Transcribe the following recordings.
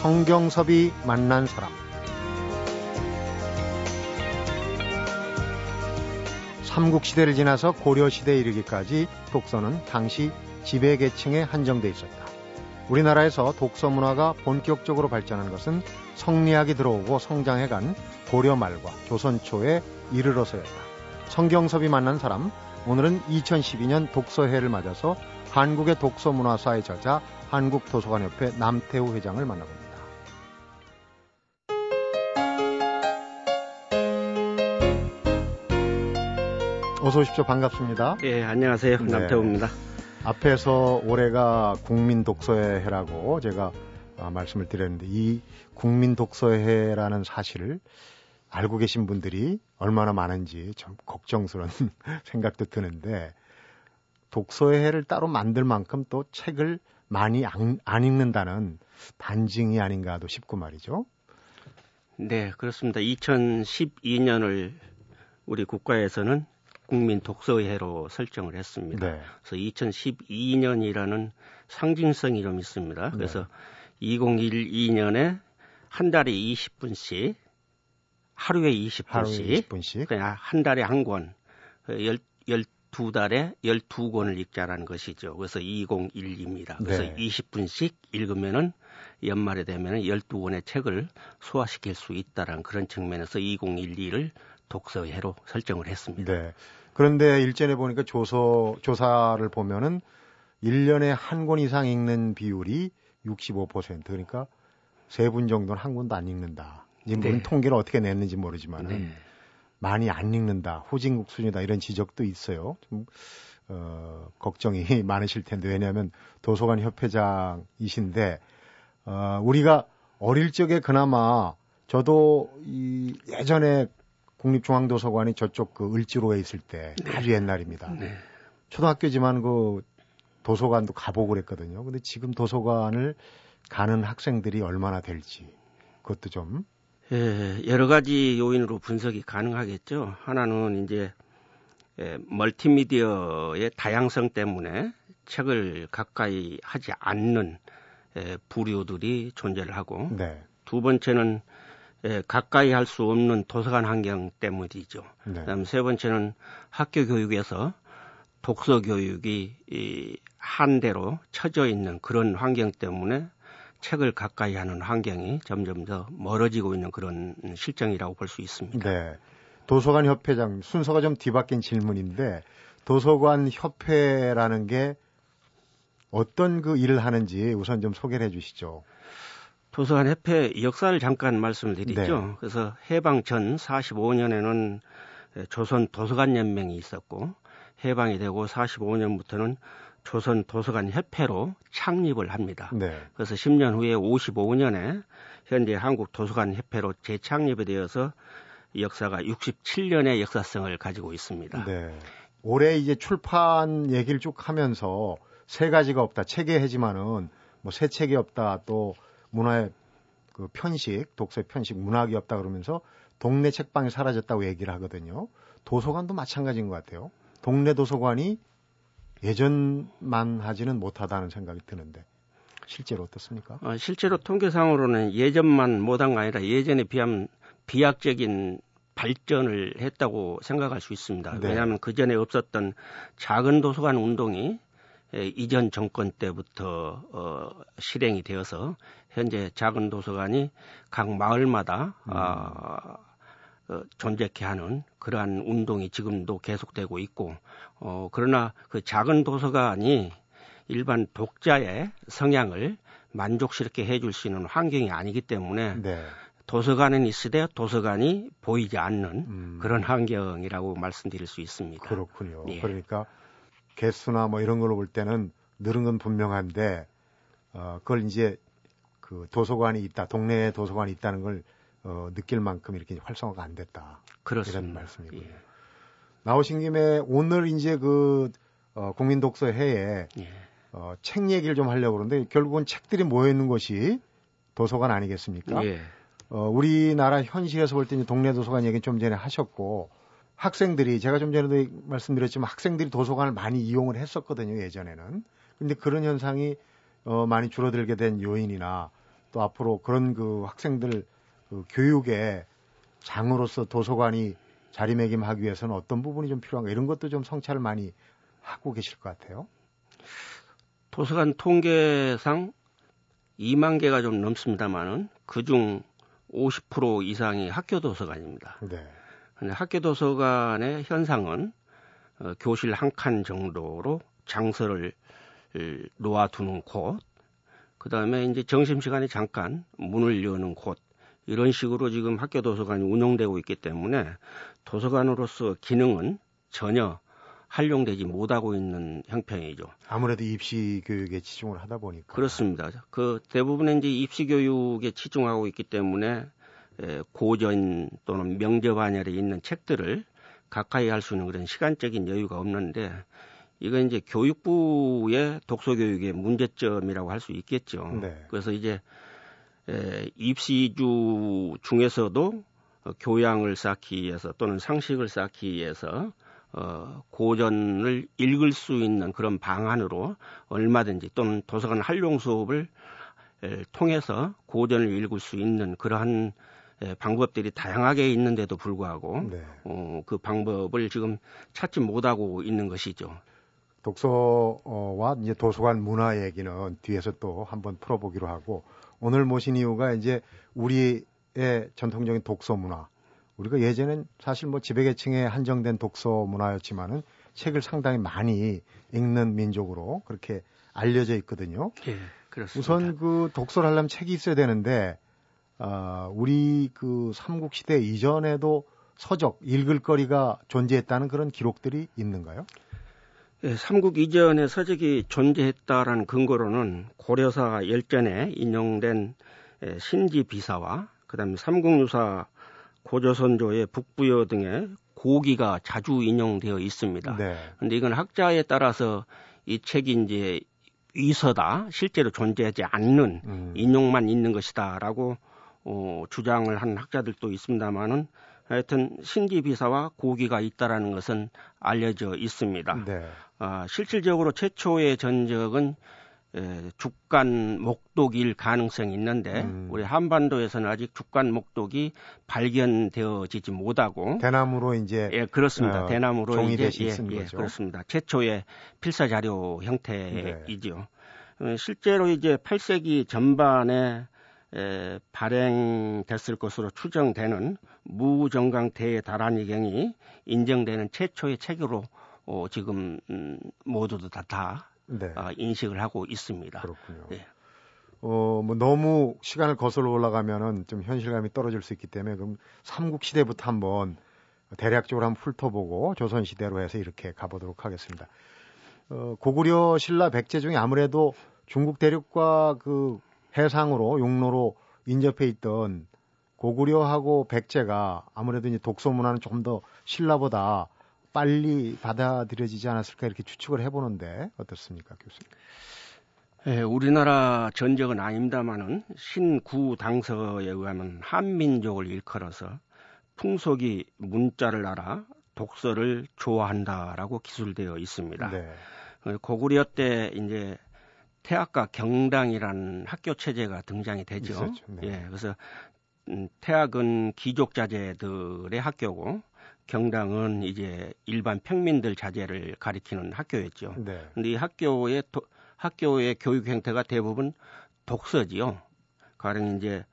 성경섭이 만난 사람 삼국시대를 지나서 고려시대에 이르기까지 독서는 당시 지배계층에 한정돼 있었다. 우리나라에서 독서 문화가 본격적으로 발전한 것은 성리학이 들어오고 성장해간 고려 말과 조선 초에 이르러서였다. 성경섭이 만난 사람, 오늘은 2012년 독서해를 맞아서 한국의 독서 문화사의 저자 한국도서관협회 남태우 회장을 만나봅니다. 어서 오십시오. 반갑습니다. 예, 안녕하세요. 네. 남태우입니다. 앞에서 올해가 국민 독서의 해라고 제가 아, 말씀을 드렸는데 이 국민 독서의 해라는 사실을 알고 계신 분들이 얼마나 많은지 좀 걱정스러운 생각도 드는데 독서의 해를 따로 만들 만큼 또 책을 많이 안, 안 읽는다는 반증이 아닌가도 싶고 말이죠. 네, 그렇습니다. 2012년을 우리 국가에서는 국민 독서해로 설정을 했습니다. 네. 그래서 2012년이라는 상징성이 좀 있습니다. 그래서 네. 2012년에 한 달에 20분씩 하루에 20분씩, 하루에 20분씩. 그냥 한 달에 한 권, 열, 열두 달에 12권을 읽자라는 것이죠. 그래서 2012입니다. 그래서 네. 20분씩 읽으면은 연말에 되면은 12권의 책을 소화시킬 수 있다라는 그런 측면에서 2012를 독서해로 설정을 했습니다. 네. 그런데 일전에 보니까 조서, 조사를 보면은 1년에 한 권 이상 읽는 비율이 65% 그러니까 세 분 정도는 한 권도 안 읽는다. 물론 네. 통계를 어떻게 냈는지 모르지만은 네. 많이 안 읽는다, 후진국 수준이다 이런 지적도 있어요. 좀 어, 걱정이 많으실 텐데 왜냐하면 도서관 협회장이신데 어, 우리가 어릴 적에 그나마 저도 이 예전에 국립중앙도서관이 저쪽 그 을지로에 있을 때 네. 아주 옛날입니다. 네. 초등학교지만 그 도서관도 가보고 그랬거든요. 근데 지금 도서관을 가는 학생들이 얼마나 될지 그것도 좀 예, 여러 가지 요인으로 분석이 가능하겠죠. 하나는 이제 예, 멀티미디어의 다양성 때문에 책을 가까이 하지 않는 예, 부류들이 존재를 하고 네. 두 번째는 예, 가까이 할 수 없는 도서관 환경 때문이죠. 네. 그다음 세 번째는 학교 교육에서 독서 교육이 이 한대로 처져 있는 그런 환경 때문에 책을 가까이 하는 환경이 점점 더 멀어지고 있는 그런 실정이라고 볼 수 있습니다. 네. 도서관 협회장 순서가 좀 뒤바뀐 질문인데 도서관 협회라는 게 어떤 그 일을 하는지 우선 좀 소개를 해 주시죠. 도서관 협회 역사를 잠깐 말씀드리죠. 네. 그래서 해방 전 45년에는 조선 도서관 연맹이 있었고 해방이 되고 45년부터는 조선 도서관 협회로 창립을 합니다. 네. 그래서 10년 후에 55년에 현재 한국 도서관 협회로 재창립이 되어서 역사가 67년의 역사성을 가지고 있습니다. 네. 올해 이제 출판 얘기를 쭉 하면서 세 가지가 없다. 책의 해지만은 뭐 새 책이 없다. 또 문화의 그 편식, 독서의 편식, 문학이 없다 그러면서 동네 책방이 사라졌다고 얘기를 하거든요. 도서관도 마찬가지인 것 같아요. 동네 도서관이 예전만 하지는 못하다는 생각이 드는데 실제로 어떻습니까? 어, 실제로 통계상으로는 예전만 못한 게 아니라 예전에 비하면 비약적인 발전을 했다고 생각할 수 있습니다. 네. 왜냐하면 그 전에 없었던 작은 도서관 운동이 에, 이전 정권 때부터 어, 실행이 되어서 현재 작은 도서관이 각 마을마다 음. 아, 어, 존재케 하는 그러한 운동이 지금도 계속되고 있고 어, 그러나 그 작은 도서관이 일반 독자의 성향을 만족스럽게 해줄 수 있는 환경이 아니기 때문에 네. 도서관은 있으되 도서관이 보이지 않는 음. 그런 환경이라고 말씀드릴 수 있습니다. 그렇군요. 예. 그러니까 개수나 뭐 이런 걸로 볼 때는 늘은 건 분명한데 어, 그걸 이제 그 도서관이 있다, 동네에 도서관이 있다는 걸 어, 느낄 만큼 이렇게 활성화가 안 됐다. 그렇습니다. 이런 말씀이고요. 예. 나오신 김에 오늘 이제 그 어, 국민 독서 회에 예. 어, 책 얘기를 좀 하려고 그러는데 결국은 책들이 모여 있는 것이 도서관 아니겠습니까? 예. 어, 우리나라 현실에서 볼때 이제 동네 도서관 얘기 좀 전에 하셨고 학생들이 제가 좀 전에도 말씀드렸지만 학생들이 도서관을 많이 이용을 했었거든요 예전에는. 근데 그런 현상이 어, 많이 줄어들게 된 요인이나 또 앞으로 그런 그 학생들 그 교육에 장으로서 도서관이 자리매김하기 위해서는 어떤 부분이 좀 필요한가 이런 것도 좀 성찰을 많이 하고 계실 것 같아요. 도서관 통계상 2만 개가 좀 넘습니다만은 그중 50% 이상이 학교 도서관입니다. 네. 근데 학교 도서관의 현상은 어, 교실 한 칸 정도로 장서를 놓아두는 곳, 그 다음에 이제 점심시간에 잠깐 문을 여는 곳, 이런 식으로 지금 학교 도서관이 운영되고 있기 때문에 도서관으로서 기능은 전혀 활용되지 못하고 있는 형편이죠. 아무래도 입시 교육에 치중을 하다 보니까 그렇습니다. 그 대부분의 이제 입시 교육에 치중하고 있기 때문에 고전 또는 명저 반열에 있는 책들을 가까이 할 수 있는 그런 시간적인 여유가 없는데 이건 이제 교육부의 독서 교육의 문제점이라고 할 수 있겠죠. 네. 그래서 이제 에, 입시주 중에서도 어, 교양을 쌓기 위해서 또는 상식을 쌓기 위해서 어, 고전을 읽을 수 있는 그런 방안으로 얼마든지 또는 도서관 활용 수업을 에, 통해서 고전을 읽을 수 있는 그러한 에, 방법들이 다양하게 있는데도 불구하고 네. 어, 그 방법을 지금 찾지 못하고 있는 것이죠. 독서와 이제 도서관 문화 얘기는 뒤에서 또 한번 풀어보기로 하고 오늘 모신 이유가 이제 우리의 전통적인 독서 문화. 우리가 예전엔 사실 뭐 지배계층에 한정된 독서 문화였지만은 책을 상당히 많이 읽는 민족으로 그렇게 알려져 있거든요. 예, 그렇습니다. 우선 그 독서를 하려면 책이 있어야 되는데 어, 우리 그 삼국 시대 이전에도 서적, 읽을 거리가 존재했다는 그런 기록들이 있는가요? 예, 삼국 이전에 서적이 존재했다라는 근거로는 고려사 열전에 인용된 예, 신지 비사와 그다음에 삼국유사 고조선조의 북부여 등의 고기가 자주 인용되어 있습니다. 네. 근데 이건 학자에 따라서 이 책이 이제 위서다 실제로 존재하지 않는 음. 인용만 있는 것이다라고 어, 주장을 한 학자들도 있습니다만은 하여튼 신기 비사와 고기가 있다라는 것은 알려져 있습니다. 네. 아, 실질적으로 최초의 전적은 에, 죽간 목독일 가능성이 있는데 음. 우리 한반도에서는 아직 죽간 목독이 발견되어지지 못하고 대나무로 이제 예 그렇습니다 어, 대나무로 이제 예, 예 그렇습니다 최초의 필사 자료 형태이죠 네. 어, 실제로 이제 8세기 전반에 에, 발행됐을 것으로 추정되는 무정강 대다란이경이 인정되는 최초의 책으로 어, 지금 음, 모두도 다, 다 네. 어, 인식을 하고 있습니다. 그렇군요. 네. 어, 뭐 너무 시간을 거슬러 올라가면은 좀 현실감이 떨어질 수 있기 때문에 그럼 삼국 시대부터 한번 대략적으로 한번 훑어보고 조선 시대로 해서 이렇게 가보도록 하겠습니다. 어, 고구려 신라 백제 중에 아무래도 중국 대륙과 그 해상으로 용로로 인접해 있던 고구려하고 백제가 아무래도 이제 독서 문화는 조금 더 신라보다 빨리 받아들여지지 않았을까 이렇게 추측을 해보는데 어떻습니까, 교수님? 예, 우리나라 전적은 아닙니다만은 신구 당서에 의하면 한민족을 일컬어서 풍속이 문자를 알아 독서를 좋아한다라고 기술되어 있습니다. 네. 고구려 때 이제 태학과 경당이라는 학교 체제가 등장이 되죠. 있었죠, 네. 예, 그래서 음, 태학은 귀족 자제들의 학교고 경당은 이제 일반 평민들 자제를 가리키는 학교였죠. 네. 근데 이 학교의 도, 학교의 교육 형태가 대부분 독서지요. 가령 이제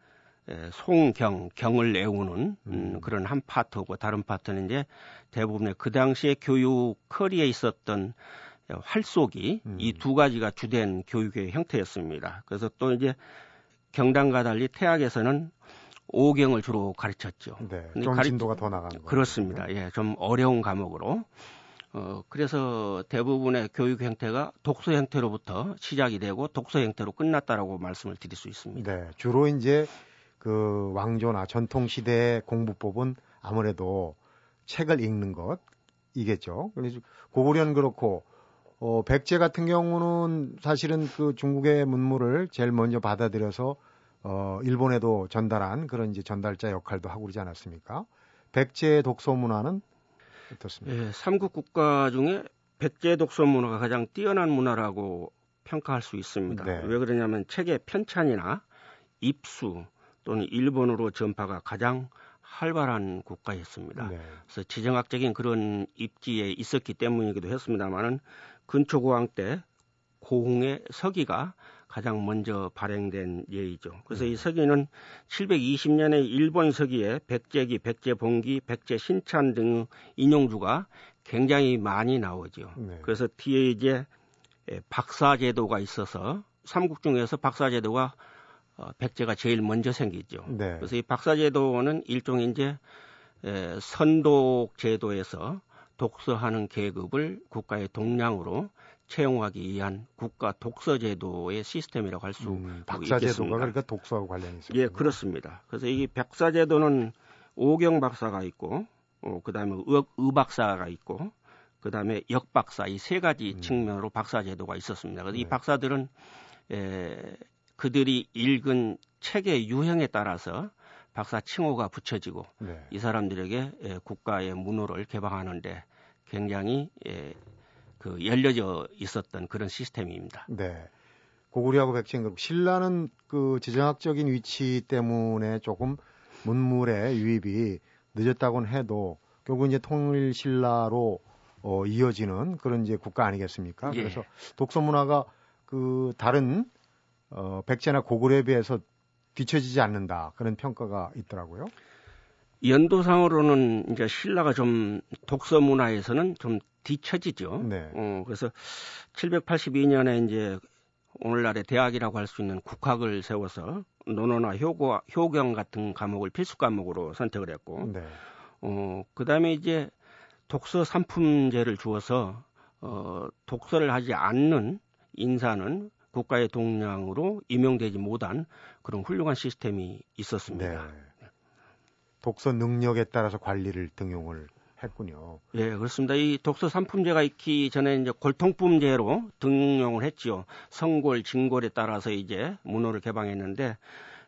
송경 경을 내우는 음, 음. 그런 한 파트고 다른 파트는 이제 대부분의 그 당시에 교육 커리에 있었던 활쏘기 음. 이두 가지가 주된 교육의 형태였습니다. 그래서 또 이제 경당과 달리 태학에서는 오경을 주로 가르쳤죠. 네, 좀 가르... 진도가 더 나간 거 그렇습니다. 예, 좀 어려운 과목으로. 어, 그래서 대부분의 교육 형태가 독서 형태로부터 시작이 되고 독서 형태로 끝났다라고 말씀을 드릴 수 있습니다. 네, 주로 이제 그 왕조나 전통 시대의 공부법은 아무래도 책을 읽는 것 이겠죠. 그래서 고구려는 그렇고 어, 백제 같은 경우는 사실은 그 중국의 문물을 제일 먼저 받아들여서 어, 일본에도 전달한 그런 이제 전달자 역할도 하고 그러지 않았습니까? 백제 독서 문화는 어떻습니까? 예, 삼국 국가 중에 백제 독서 문화가 가장 뛰어난 문화라고 평가할 수 있습니다. 네. 왜 그러냐면 책의 편찬이나 입수 또는 일본으로 전파가 가장 활발한 국가였습니다. 네. 그래서 지정학적인 그런 입지에 있었기 때문이기도 했습니다만은 근초고왕 때 고흥의 서기가 가장 먼저 발행된 예이죠. 그래서 이 서기는 720년에 일본 서기에 백제기, 백제봉기, 백제신찬 등 인용주가 굉장히 많이 나오죠. 네. 그래서 뒤에 이제 박사제도가 있어서 삼국 중에서 박사제도가 어, 백제가 제일 먼저 생기죠. 네. 그래서 이 박사제도는 일종의 이제 에, 선독 제도에서 독서하는 계급을 국가의 동량으로 채용하기 위한 국가 독서 제도의 시스템이라고 할수 음, 박사 제도가 그러니까 독서하고 관련이 있습니다. 예, 그렇습니다. 그래서 이 박사 제도는 오경 박사가 있고 어, 그다음에 의, 의박사가 있고 그다음에 역박사 이 세 가지 음. 측면으로 박사 제도가 있었습니다. 그래서 네. 이 박사들은 에, 그들이 읽은 책의 유형에 따라서 박사 칭호가 붙여지고 네. 이 사람들에게 에, 국가의 문호를 개방하는데 굉장히 에, 그 열려져 있었던 그런 시스템입니다. 네. 고구려하고 백제인국 신라는 그 지정학적인 위치 때문에 조금 문물의 유입이 늦었다고는 해도 결국 이제 통일 신라로 어, 이어지는 그런 이제 국가 아니겠습니까? 예. 그래서 독서 문화가 그 다른 어, 백제나 고구려에 비해서 뒤처지지 않는다 그런 평가가 있더라고요. 연도상으로는 이제 신라가 좀 독서 문화에서는 좀 뒤처지죠. 네. 어, 그래서 782년에 이제 오늘날의 대학이라고 할 수 있는 국학을 세워서 논어나 효고, 효경 같은 과목을 필수 과목으로 선택을 했고, 네. 어, 그 다음에 이제 독서 상품제를 주어서 어, 독서를 하지 않는 인사는 국가의 동량으로 임용되지 못한 그런 훌륭한 시스템이 있었습니다. 네. 독서 능력에 따라서 관리를 등용을 했군요. 예, 그렇습니다. 이 독서 상품제가 있기 전에 이제 골통품제로 등용을 했지요. 성골, 진골에 따라서 이제 문호를 개방했는데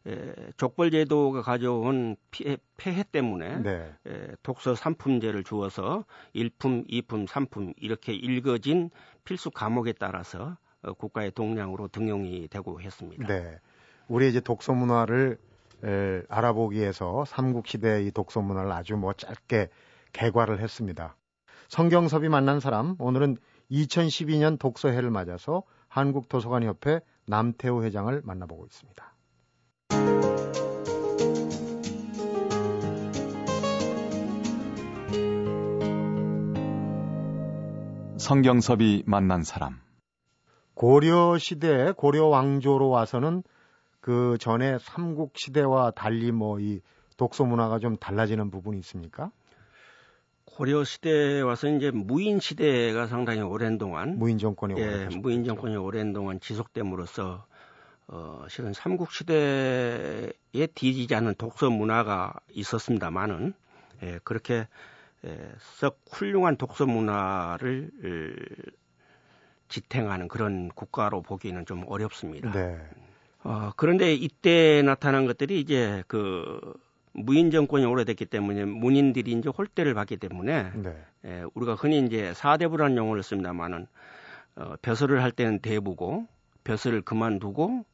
에, 족벌제도가 가져온 피해, 폐해 때문에 네. 에, 독서 상품제를 주어서 1품, 2품, 3품 이렇게 읽어진 필수 과목에 따라서 어, 국가의 동량으로 등용이 되고 했습니다. 네. 우리 이제 독서 문화를 에, 알아보기 위해서 삼국 시대의 이 독서 문화를 아주 뭐 짧게 개괄을 했습니다. 성경섭이 만난 사람, 오늘은 2012년 독서해를 맞아서 한국도서관협회 남태호 회장을 만나보고 있습니다. 성경섭이 만난 사람. 고려 시대 고려 왕조로 와서는 그 전에 삼국 시대와 달리 뭐 이 독서 문화가 좀 달라지는 부분이 있습니까? 고려 시대에 와서 이제 무인 시대가 상당히 오랜 동안 무인 정권이 예, 무인 정권이 오랜 동안 지속됨으로써 어, 실은 삼국 시대에 뒤지지 않은 독서 문화가 있었습니다만은 예, 그렇게 예, 썩 훌륭한 독서 문화를 지탱하는 그런 국가로 보기는 좀 어렵습니다. 네. 어, 그런데 이때 나타난 것들이 이제 그 무인 정권이 오래됐기 때문에 문인들이 이제 홀대를 받기 때문에 네. 예, 우리가 흔히 이제 사대부라는 용어를 씁니다만은 어, 벼슬을 할 때는 대부고 벼슬을 그만두고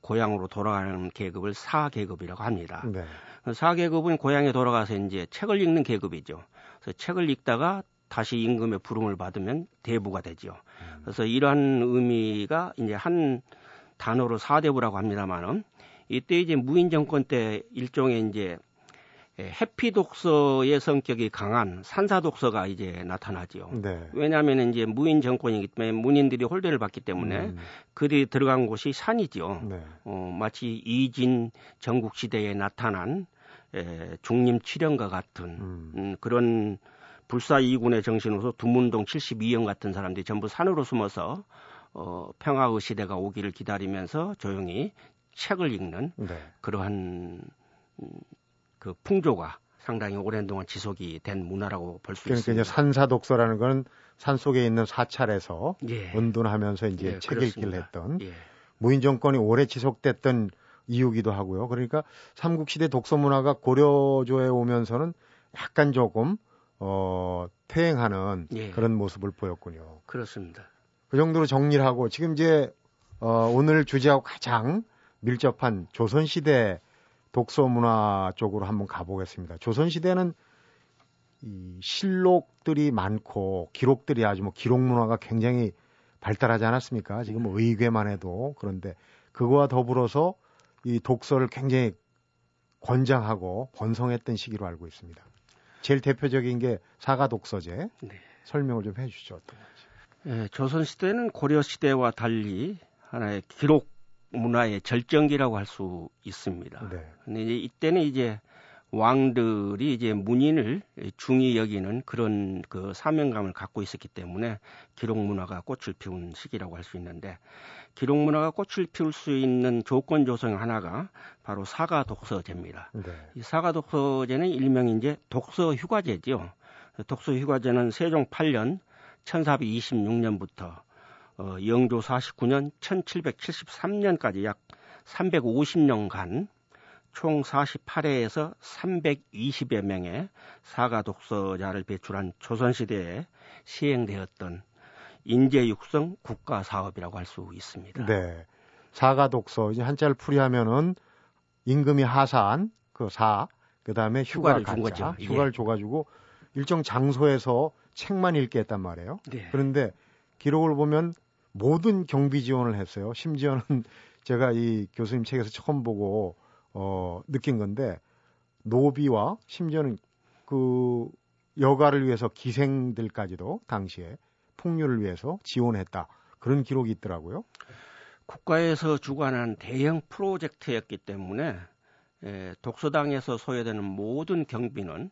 고향으로 돌아가는 계급을 사계급이라고 합니다. 네. 사계급은 고향에 돌아가서 이제 책을 읽는 계급이죠. 그래서 책을 읽다가 다시 임금의 부름을 받으면 대부가 되죠. 음. 그래서 이러한 의미가 이제 한 단어로 사대부라고 합니다만은 이때 이제 무인 정권 때 일종의 이제 예, 해피 독서의 성격이 강한 산사 독서가 이제 나타나지요. 네. 왜냐하면 이제 무인 정권이기 때문에 문인들이 홀대를 받기 때문에 음. 그들이 들어간 곳이 산이죠. 네. 어, 마치 이진 전국 시대에 나타난 에, 예, 중림 칠령과 같은 음. 음, 그런 불사이군의 정신으로서 두문동 72형 같은 사람들이 전부 산으로 숨어서 어, 평화의 시대가 오기를 기다리면서 조용히 책을 읽는 네. 그러한 음, 그 풍조가 상당히 오랜 동안 지속이 된 문화라고 볼수 그러니까 있습니다. 이제 산사 독서라는 건 산 속에 있는 사찰에서 예. 은둔하면서 이제 예, 책 읽기를 했던 예. 무인 정권이 오래 지속됐던 이유기도 하고요. 그러니까 삼국시대 독서 문화가 고려조에 오면서는 약간 조금 어 퇴행하는 예. 그런 모습을 보였군요. 그렇습니다. 그 정도로 정리를 하고 지금 이제 어 오늘 주제하고 가장 밀접한 조선시대 독서 문화 쪽으로 한번 가보겠습니다. 조선시대는 이 실록들이 많고 기록들이 아주 뭐 기록 문화가 굉장히 발달하지 않았습니까? 지금 뭐 의궤만 해도 그런데 그거와 더불어서 이 독서를 굉장히 권장하고 번성했던 시기로 알고 있습니다. 제일 대표적인 게 사가 독서제 네. 설명을 좀 해주시죠. 어떤 건지. 예, 조선 시대는 고려 시대와 달리 하나의 기록 문화의 절정기라고 할 수 있습니다. 네. 근데 이제 이때는 이제 왕들이 이제 문인을 중히 여기는 그런 그 사명감을 갖고 있었기 때문에 기록 문화가 꽃을 피운 시기라고 할 수 있는데 기록 문화가 꽃을 피울 수 있는 조건 조성 하나가 바로 사가 독서제입니다. 네. 이 사가 독서제는 일명 이제 독서 휴가제죠. 독서 휴가제는 세종 8년 1426년부터 어, 영조 49년 1773년까지 약 350년간 총 48회에서 320여 명의 사가 독서자를 배출한 조선시대에 시행되었던 인재 육성 국가 사업이라고 할 수 있습니다. 네. 사가 독서 이제 한자를 풀이하면은 임금이 하사한 그 사, 그다음에 휴가를 준 거죠. 휴가를 예. 줘 가지고 일정 장소에서 책만 읽게 했단 말이에요. 네. 그런데 기록을 보면 모든 경비 지원을 했어요. 심지어는 제가 이 교수님 책에서 처음 보고 어, 느낀 건데 노비와 심지어는 그 여가를 위해서 기생들까지도 당시에 풍류를 위해서 지원했다. 그런 기록이 있더라고요. 국가에서 주관한 대형 프로젝트였기 때문에 에, 독서당에서 소요되는 모든 경비는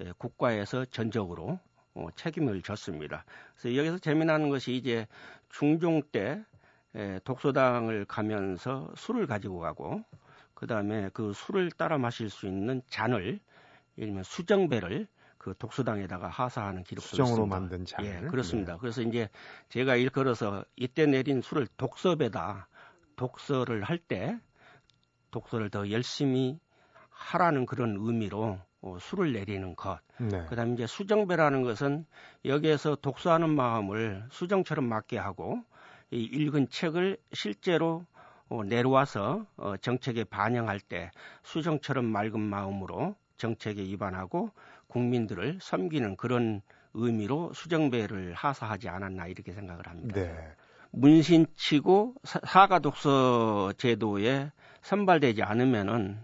에, 국가에서 전적으로 어, 책임을 졌습니다. 그래서 여기서 재미나는 것이 이제 중종 때 에, 독서당을 가면서 술을 가지고 가고 그 다음에 그 술을 따라 마실 수 있는 잔을 예를 들면 수정배를 그 독서당에다가 하사하는 기록도 수정으로 있습니다. 만든 잔. 예, 그렇습니다. 네. 그래서 이제 제가 일걸어서 이때 내린 술을 독서배다 독서를 할 때 독서를 더 열심히 하라는 그런 의미로 어, 술을 내리는 것. 네. 그 다음에 이제 수정배라는 것은 여기에서 독서하는 마음을 수정처럼 맞게 하고 이 읽은 책을 실제로 어, 내려와서 어, 정책에 반영할 때 수정처럼 맑은 마음으로 정책에 위반하고 국민들을 섬기는 그런 의미로 수정배를 하사하지 않았나 이렇게 생각을 합니다. 네. 문신치고 사가 독서 제도에 선발되지 않으면은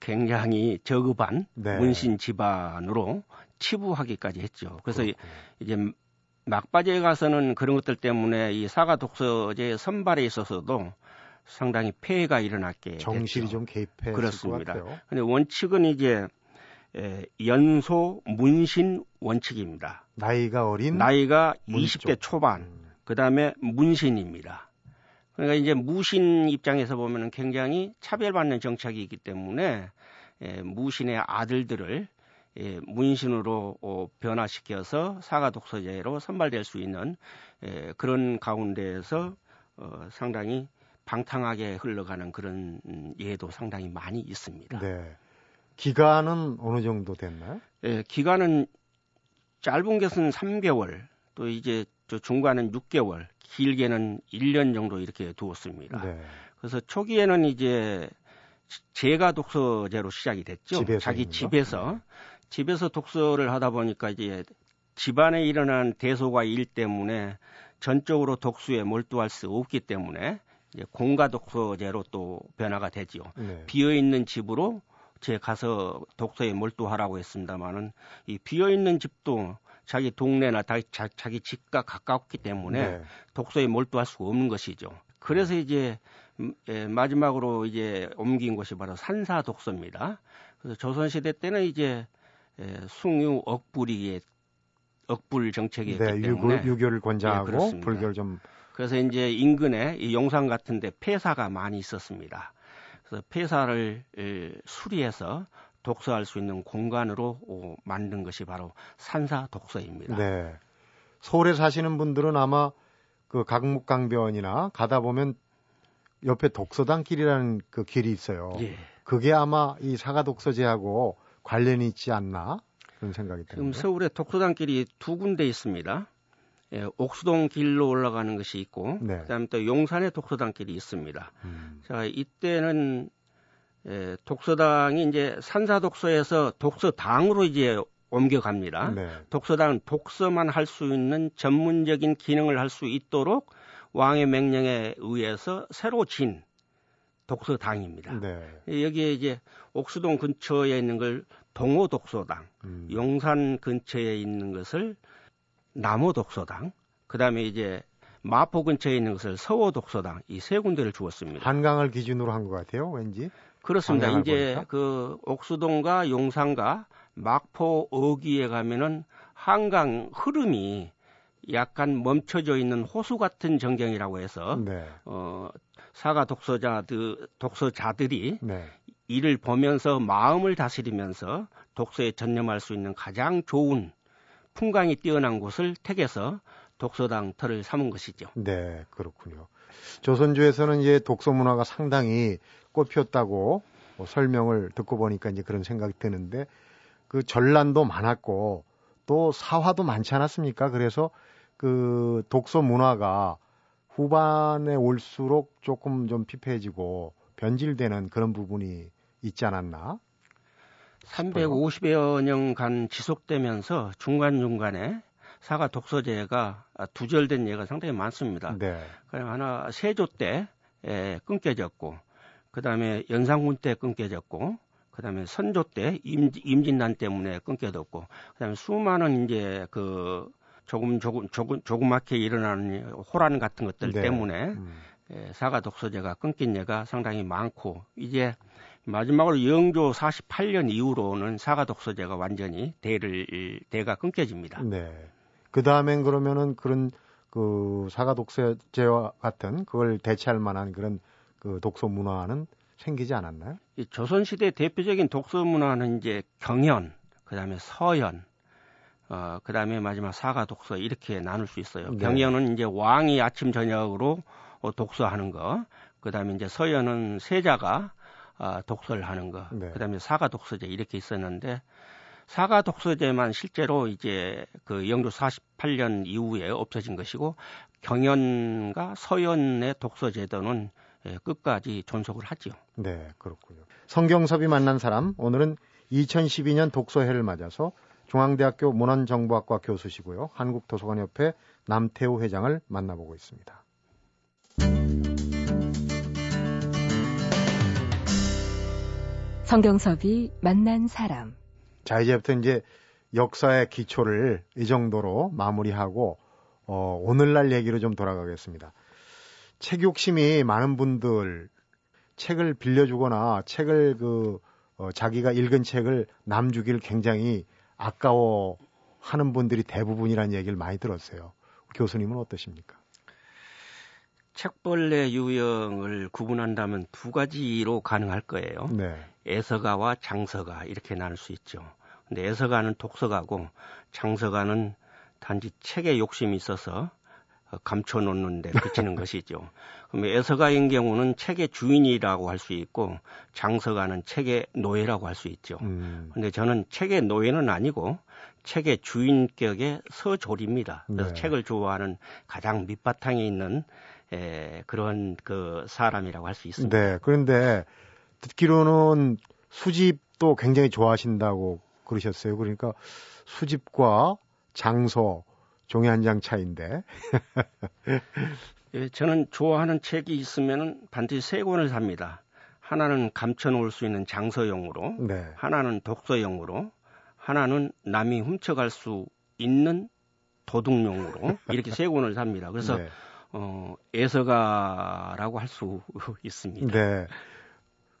굉장히 저급한 네. 문신 집안으로 치부하기까지 했죠. 그래서 그렇군요. 이제 막바지에 가서는 그런 것들 때문에 이 사가 독서제 선발에 있어서도 상당히 폐해가 일어났게 정실이 좀 개입해 그렇습니다. 근데 원칙은 이제 에, 연소 문신 원칙입니다. 나이가 어린 나이가 20대 초반. 음. 그다음에 문신입니다. 그러니까 이제 무신 입장에서 보면은 굉장히 차별받는 정책이기 때문에 에, 무신의 아들들을 예, 문신으로 어, 변화시켜서 사가 독서제로 선발될 수 있는 예, 그런 가운데에서 어, 상당히 방탕하게 흘러가는 그런 예도 상당히 많이 있습니다. 네. 기간은 어느 정도 됐나요? 예, 기간은 짧은 것은 3개월, 또 이제 저 중간은 6개월, 길게는 1년 정도 이렇게 두었습니다. 네. 그래서 초기에는 이제 제가 독서제로 시작이 됐죠. 자기 집에서 네. 집에서 독서를 하다 보니까 이제 집안에 일어난 대소가 일 때문에 전적으로 독서에 몰두할 수 없기 때문에 공가 독서제로 또 변화가 되지요. 네. 비어 있는 집으로 제 가서 독서에 몰두하라고 했습니다만은 이 비어 있는 집도 자기 동네나 다, 자, 기 집과 가깝기 때문에 네. 독서에 몰두할 수가 없는 것이죠. 그래서 이제 음, 예, 마지막으로 이제 옮긴 곳이 바로 산사 독서입니다. 그래서 조선 시대 때는 이제 예, 숭유 억불이 억불 정책이었기 네, 때문에 유교, 유교를 권장하고 예, 불교를 좀 그래서 이제 인근에 이 용산 같은데 폐사가 많이 있었습니다. 그래서 폐사를 수리해서 독서할 수 있는 공간으로 어, 만든 것이 바로 산사 독서입니다. 네. 서울에 사시는 분들은 아마 그 강목강변이나 가다 보면 옆에 독서당길이라는 그 길이 있어요. 예. 그게 아마 이 사가 독서제하고 관련이 있지 않나 그런 생각이 듭니다. 지금 서울에 독서당길이 두 군데 있습니다. 예, 옥수동 길로 올라가는 것이 있고 네. 그다음에 또 용산의 독서당 길이 있습니다. 음. 자 이때는 예, 독서당이 이제 산사 독서에서 독서당으로 이제 옮겨갑니다. 네. 독서당은 독서만 할 수 있는 전문적인 기능을 할 수 있도록 왕의 명령에 의해서 새로 진 독서당입니다. 네. 여기에 이제 옥수동 근처에 있는 걸 동호 독서당, 음. 용산 근처에 있는 것을 남호 독서당, 그 다음에 이제 마포 근처에 있는 것을 서호 독서당 이 세 군데를 주었습니다. 한강을 기준으로 한 것 같아요, 왠지. 그렇습니다. 이제 보니까? 그 옥수동과 용산과 막포 어귀에 가면은 한강 흐름이 약간 멈춰져 있는 호수 같은 전경이라고 해서 네. 어 사가 독서자들 독서자들이 네. 이를 보면서 마음을 다스리면서 독서에 전념할 수 있는 가장 좋은 풍광이 뛰어난 곳을 택해서 독서당 터를 삼은 것이죠. 네, 그렇군요. 조선주에서는 이제 독서 문화가 상당히 꽃피었다고 뭐 설명을 듣고 보니까 이제 그런 생각이 드는데 그 전란도 많았고 또 사화도 많지 않았습니까? 그래서 그 독서 문화가 후반에 올수록 조금 좀 피폐해지고 변질되는 그런 부분이 있지 않았나? 350여 년 간 지속되면서 중간중간에 사과 독서제가 두절된 예가 상당히 많습니다. 네. 그냥 하나 세조 때 에, 끊겨졌고, 그 다음에 연산군 때 끊겨졌고, 그 다음에 선조 때 임, 임진난 때문에 끊겨졌고, 그 다음에 수많은 이제 그 조금 조금 조금 조그맣게 일어나는 호란 같은 것들 네. 때문에 음. 에, 사과 독서제가 끊긴 예가 상당히 많고 이제 마지막으로 영조 48년 이후로는 사과 독서제가 완전히 대를 대가 끊겨집니다. 네. 그 다음엔 그러면은 그런 그 사과 독서제와 같은 그걸 대체할 만한 그런 그 독서 문화는 생기지 않았나요? 이 조선 시대 대표적인 독서 문화는 이제 경연, 그 다음에 서연, 어, 그 다음에 마지막 사과 독서 이렇게 나눌 수 있어요. 네. 경연은 이제 왕이 아침 저녁으로 어, 독서하는 거, 그 다음에 이제 서연은 세자가 아, 독서를 하는 거, 네. 그 다음에 사과 독서제 이렇게 있었는데 사과 독서제만 실제로 이제 그 영조 48년 이후에 없어진 것이고 경연과 서연의 독서제도는 예, 끝까지 존속을 하죠. 네, 그렇군요. 성경섭이 만난 사람 오늘은 2012년 독서해를 맞아서 중앙대학교 문헌정보학과 교수시고요. 한국도서관협회 남태우 회장을 만나보고 있습니다. 성경섭이 만난 사람. 자, 이제부터 이제 역사의 기초를 이 정도로 마무리하고 어, 오늘날 얘기로 좀 돌아가겠습니다. 책 욕심이 많은 분들 책을 빌려주거나 책을 그 어, 자기가 읽은 책을 남 주길 굉장히 아까워 하는 분들이 대부분이라는 얘기를 많이 들었어요. 교수님은 어떠십니까? 책벌레 유형을 구분한다면 두 가지로 가능할 거예요. 네. 애서가와 장서가 이렇게 나눌 수 있죠. 근데 애서가는 독서가고 장서가는 단지 책에 욕심이 있어서 감춰놓는데 그치는 것이죠. 그럼 애서가인 경우는 책의 주인이라고 할 수 있고 장서가는 책의 노예라고 할 수 있죠. 음. 근데 저는 책의 노예는 아니고 책의 주인격의 서졸입니다. 그래서 네. 책을 좋아하는 가장 밑바탕에 있는 에, 그런 그 사람이라고 할 수 있습니다. 네. 그런데 듣기로는 수집도 굉장히 좋아하신다고 그러셨어요. 그러니까 수집과 장소 종이 한 장 차인데. 예, 저는 좋아하는 책이 있으면 반드시 세 권을 삽니다. 하나는 감춰놓을 수 있는 장서용으로, 네. 하나는 독서용으로, 하나는 남이 훔쳐갈 수 있는 도둑용으로 이렇게 세 권을 삽니다. 그래서 네. 어, 애서가라고 할 수 있습니다. 네.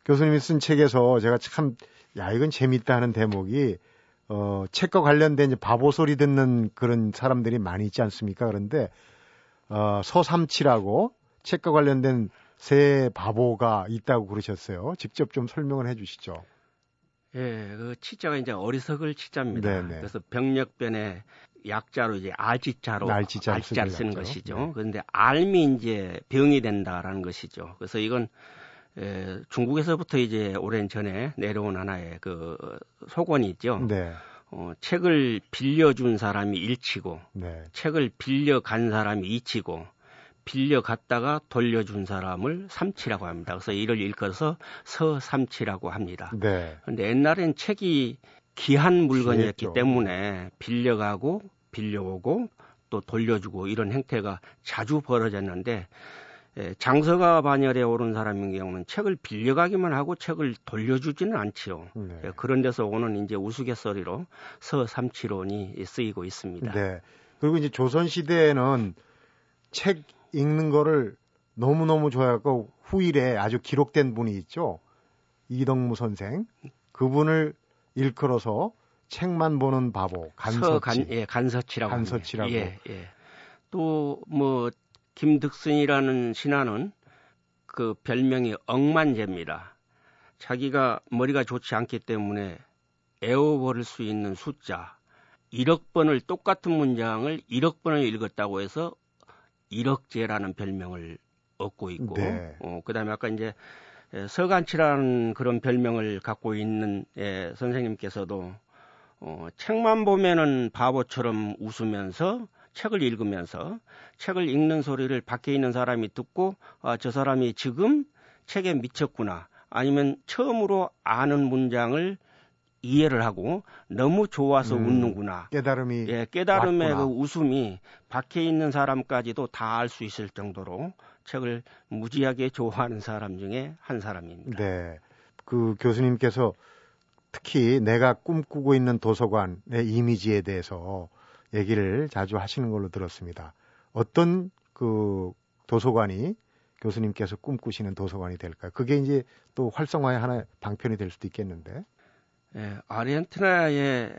교수님이 쓴 책에서 제가 참, 야, 이건 재밌다 하는 대목이, 어, 책과 관련된 이제 바보 소리 듣는 그런 사람들이 많이 있지 않습니까? 그런데, 어, 서삼치라고 책과 관련된 새 바보가 있다고 그러셨어요. 직접 좀 설명을 해 주시죠. 예, 그 치자가 이제 어리석을 치자입니다. 네네. 그래서 병력변에 약자로 이제 알지자로 알지자 알지자를 쓰는 것이죠. 네. 그런데 알미 이제 병이 된다라는 것이죠. 그래서 이건 에, 중국에서부터 이제 오랜 전에 내려온 하나의 그 소권이 있죠. 네. 어, 책을 빌려준 사람이 일치고 네. 책을 빌려간 사람이 이치고 빌려갔다가 돌려준 사람을 삼치라고 합니다. 그래서 이를 일컬어서 서삼치라고 합니다. 네. 근데 옛날엔 책이 귀한 물건이었기 귀했죠. 때문에 빌려가고 빌려오고 또 돌려주고 이런 행태가 자주 벌어졌는데 예, 장서가 반열에 오른 사람인 경우는 책을 빌려가기만 하고 책을 돌려주지는 않지요. 네. 예, 그런 데서 오는 이제 우스갯소리로 서삼치론이 쓰이고 있습니다. 네. 그리고 이제 조선 시대에는 책 읽는 거를 너무 너무 좋아하고 후일에 아주 기록된 분이 있죠. 이덕무 선생. 그분을 일컬어서 책만 보는 바보 간서치. 간, 예, 간서치라고. 간서치라고. 예, 예. 또뭐 김득순이라는 신하는 그 별명이 억만제입니다. 자기가 머리가 좋지 않기 때문에 애워버릴 수 있는 숫자 1억 번을 똑같은 문장을 1억 번을 읽었다고 해서 1억제라는 별명을 얻고 있고 네. 어, 그다음에 아까 이제 서간치라는 그런 별명을 갖고 있는 예, 선생님께서도 어, 책만 보면은 바보처럼 웃으면서 책을 읽으면서 책을 읽는 소리를 밖에 있는 사람이 듣고 아, 저 사람이 지금 책에 미쳤구나 아니면 처음으로 아는 문장을 이해를 하고 너무 좋아서 음, 웃는구나. 깨달음이 예, 깨달음의 왔구나. 그 웃음이 밖에 있는 사람까지도 다 알 수 있을 정도로 책을 무지하게 좋아하는 사람 중에 한 사람입니다. 네. 그 교수님께서 특히 내가 꿈꾸고 있는 도서관의 이미지에 대해서 얘기를 자주 하시는 걸로 들었습니다. 어떤 그 도서관이 교수님께서 꿈꾸시는 도서관이 될까요? 그게 이제 또 활성화의 하나의 방편이 될 수도 있겠는데. 예, 아르헨티나의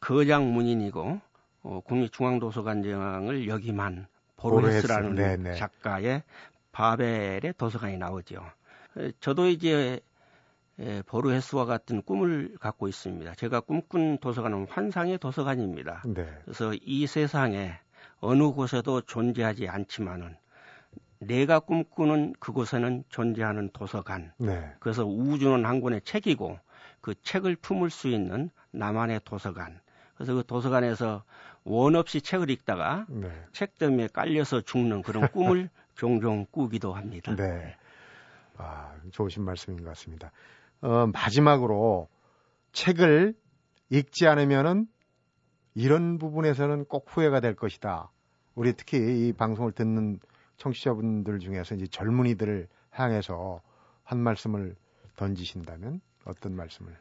거장 문인이고 어, 국립중앙도서관장을 역임한 보르헤스라는 보르헤스. 작가의 바벨의 도서관이 나오죠. 저도 이제 예, 보르 헤스와 같은 꿈을 갖고 있습니다. 제가 꿈꾼 도서관은 환상의 도서관입니다. 네. 그래서 이 세상에 어느 곳에도 존재하지 않지만은 내가 꿈꾸는 그곳에는 존재하는 도서관. 네. 그래서 우주는 한 권의 책이고 그 책을 품을 수 있는 나만의 도서관. 그래서 그 도서관에서 원 없이 책을 읽다가 네. 책 때문에 깔려서 죽는 그런 꿈을 종종 꾸기도 합니다. 네. 아, 좋으신 말씀인 것 같습니다. 어, 마지막으로 책을 읽지 않으면은 이런 부분에서는 꼭 후회가 될 것이다. 우리 특히 이 방송을 듣는 청취자분들 중에서 이제 젊은이들을 향해서 한 말씀을 던지신다면 어떤 말씀을?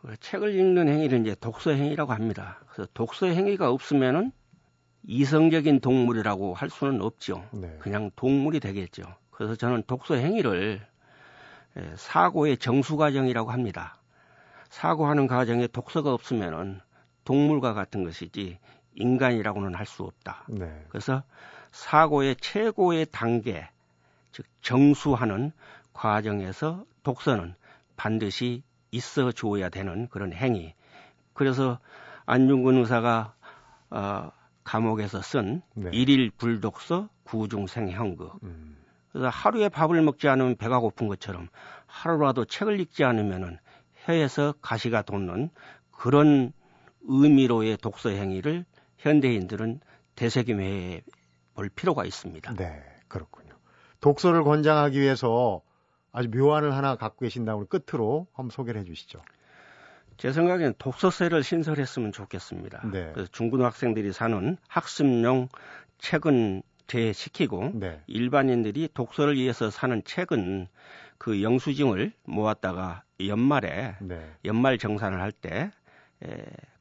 그 책을 읽는 행위를 이제 독서 행위라고 합니다. 그래서 독서 행위가 없으면은 이성적인 동물이라고 할 수는 없죠. 네. 그냥 동물이 되겠죠. 그래서 저는 독서 행위를 예, 사고의 정수 과정이라고 합니다. 사고하는 과정에 독서가 없으면은 동물과 같은 것이지 인간이라고는 할 수 없다. 네. 그래서 사고의 최고의 단계, 즉 정수하는 과정에서 독서는 반드시 있어 줘야 되는 그런 행위. 그래서 안중근 의사가 어, 감옥에서 쓴 네. 일일 불독서 구중생형극. 음. 그래서 하루에 밥을 먹지 않으면 배가 고픈 것처럼 하루라도 책을 읽지 않으면은 혀에서 가시가 돋는 그런 의미로의 독서 행위를 현대인들은 되새김해 볼 필요가 있습니다. 네, 그렇군요. 독서를 권장하기 위해서 아주 묘안을 하나 갖고 계신다고 끝으로 한번 소개를 해 주시죠. 제 생각에는 독서세를 신설했으면 좋겠습니다. 네. 그래서 중고등학생들이 사는 학습용 책은 제시키고 네. 일반인들이 독서를 위해서 사는 책은 그 영수증을 모았다가 연말에 네. 연말 정산을 할 때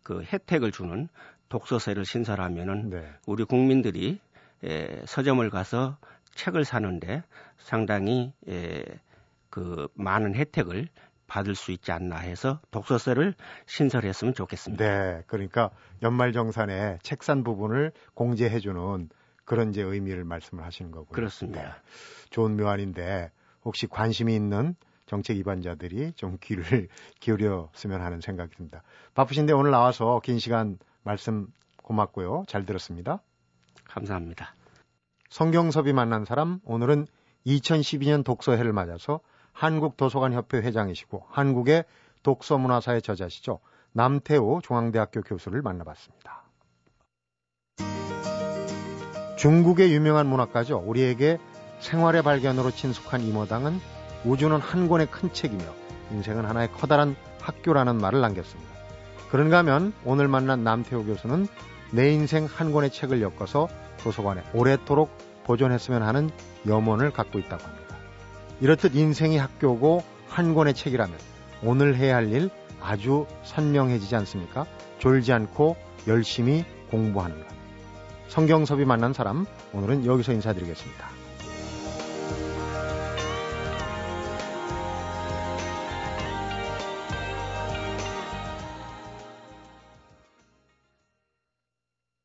그 혜택을 주는 독서세를 신설하면은 네. 우리 국민들이 에, 서점을 가서 책을 사는데 상당히 에, 그 많은 혜택을 받을 수 있지 않나 해서 독서세를 신설했으면 좋겠습니다. 네, 그러니까 연말정산에 책산 부분을 공제해주는 그런 이제 의미를 말씀을 하시는 거고요. 그렇습니다. 네. 좋은 묘안인데 혹시 관심이 있는 정책 위반자들이 좀 귀를 기울였으면 하는 생각이 듭니다. 바쁘신데 오늘 나와서 긴 시간 말씀 고맙고요. 잘 들었습니다. 감사합니다. 성경섭이 만난 사람 오늘은 2012년 독서해를 맞아서 한국도서관협회 회장이시고 한국의 독서문화사의 저자시죠. 남태호 중앙대학교 교수를 만나봤습니다. 중국의 유명한 문학가죠. 우리에게 생활의 발견으로 친숙한 이모당은 우주는 한 권의 큰 책이며 인생은 하나의 커다란 학교라는 말을 남겼습니다. 그런가 하면 오늘 만난 남태호 교수는 내 인생 한 권의 책을 엮어서 도서관에 오래도록 보존했으면 하는 염원을 갖고 있다고 합니다. 이렇듯 인생이 학교고 한 권의 책이라면 오늘 해야 할 일 아주 선명해지지 않습니까? 졸지 않고 열심히 공부하는 것. 성경섭이 만난 사람, 오늘은 여기서 인사드리겠습니다.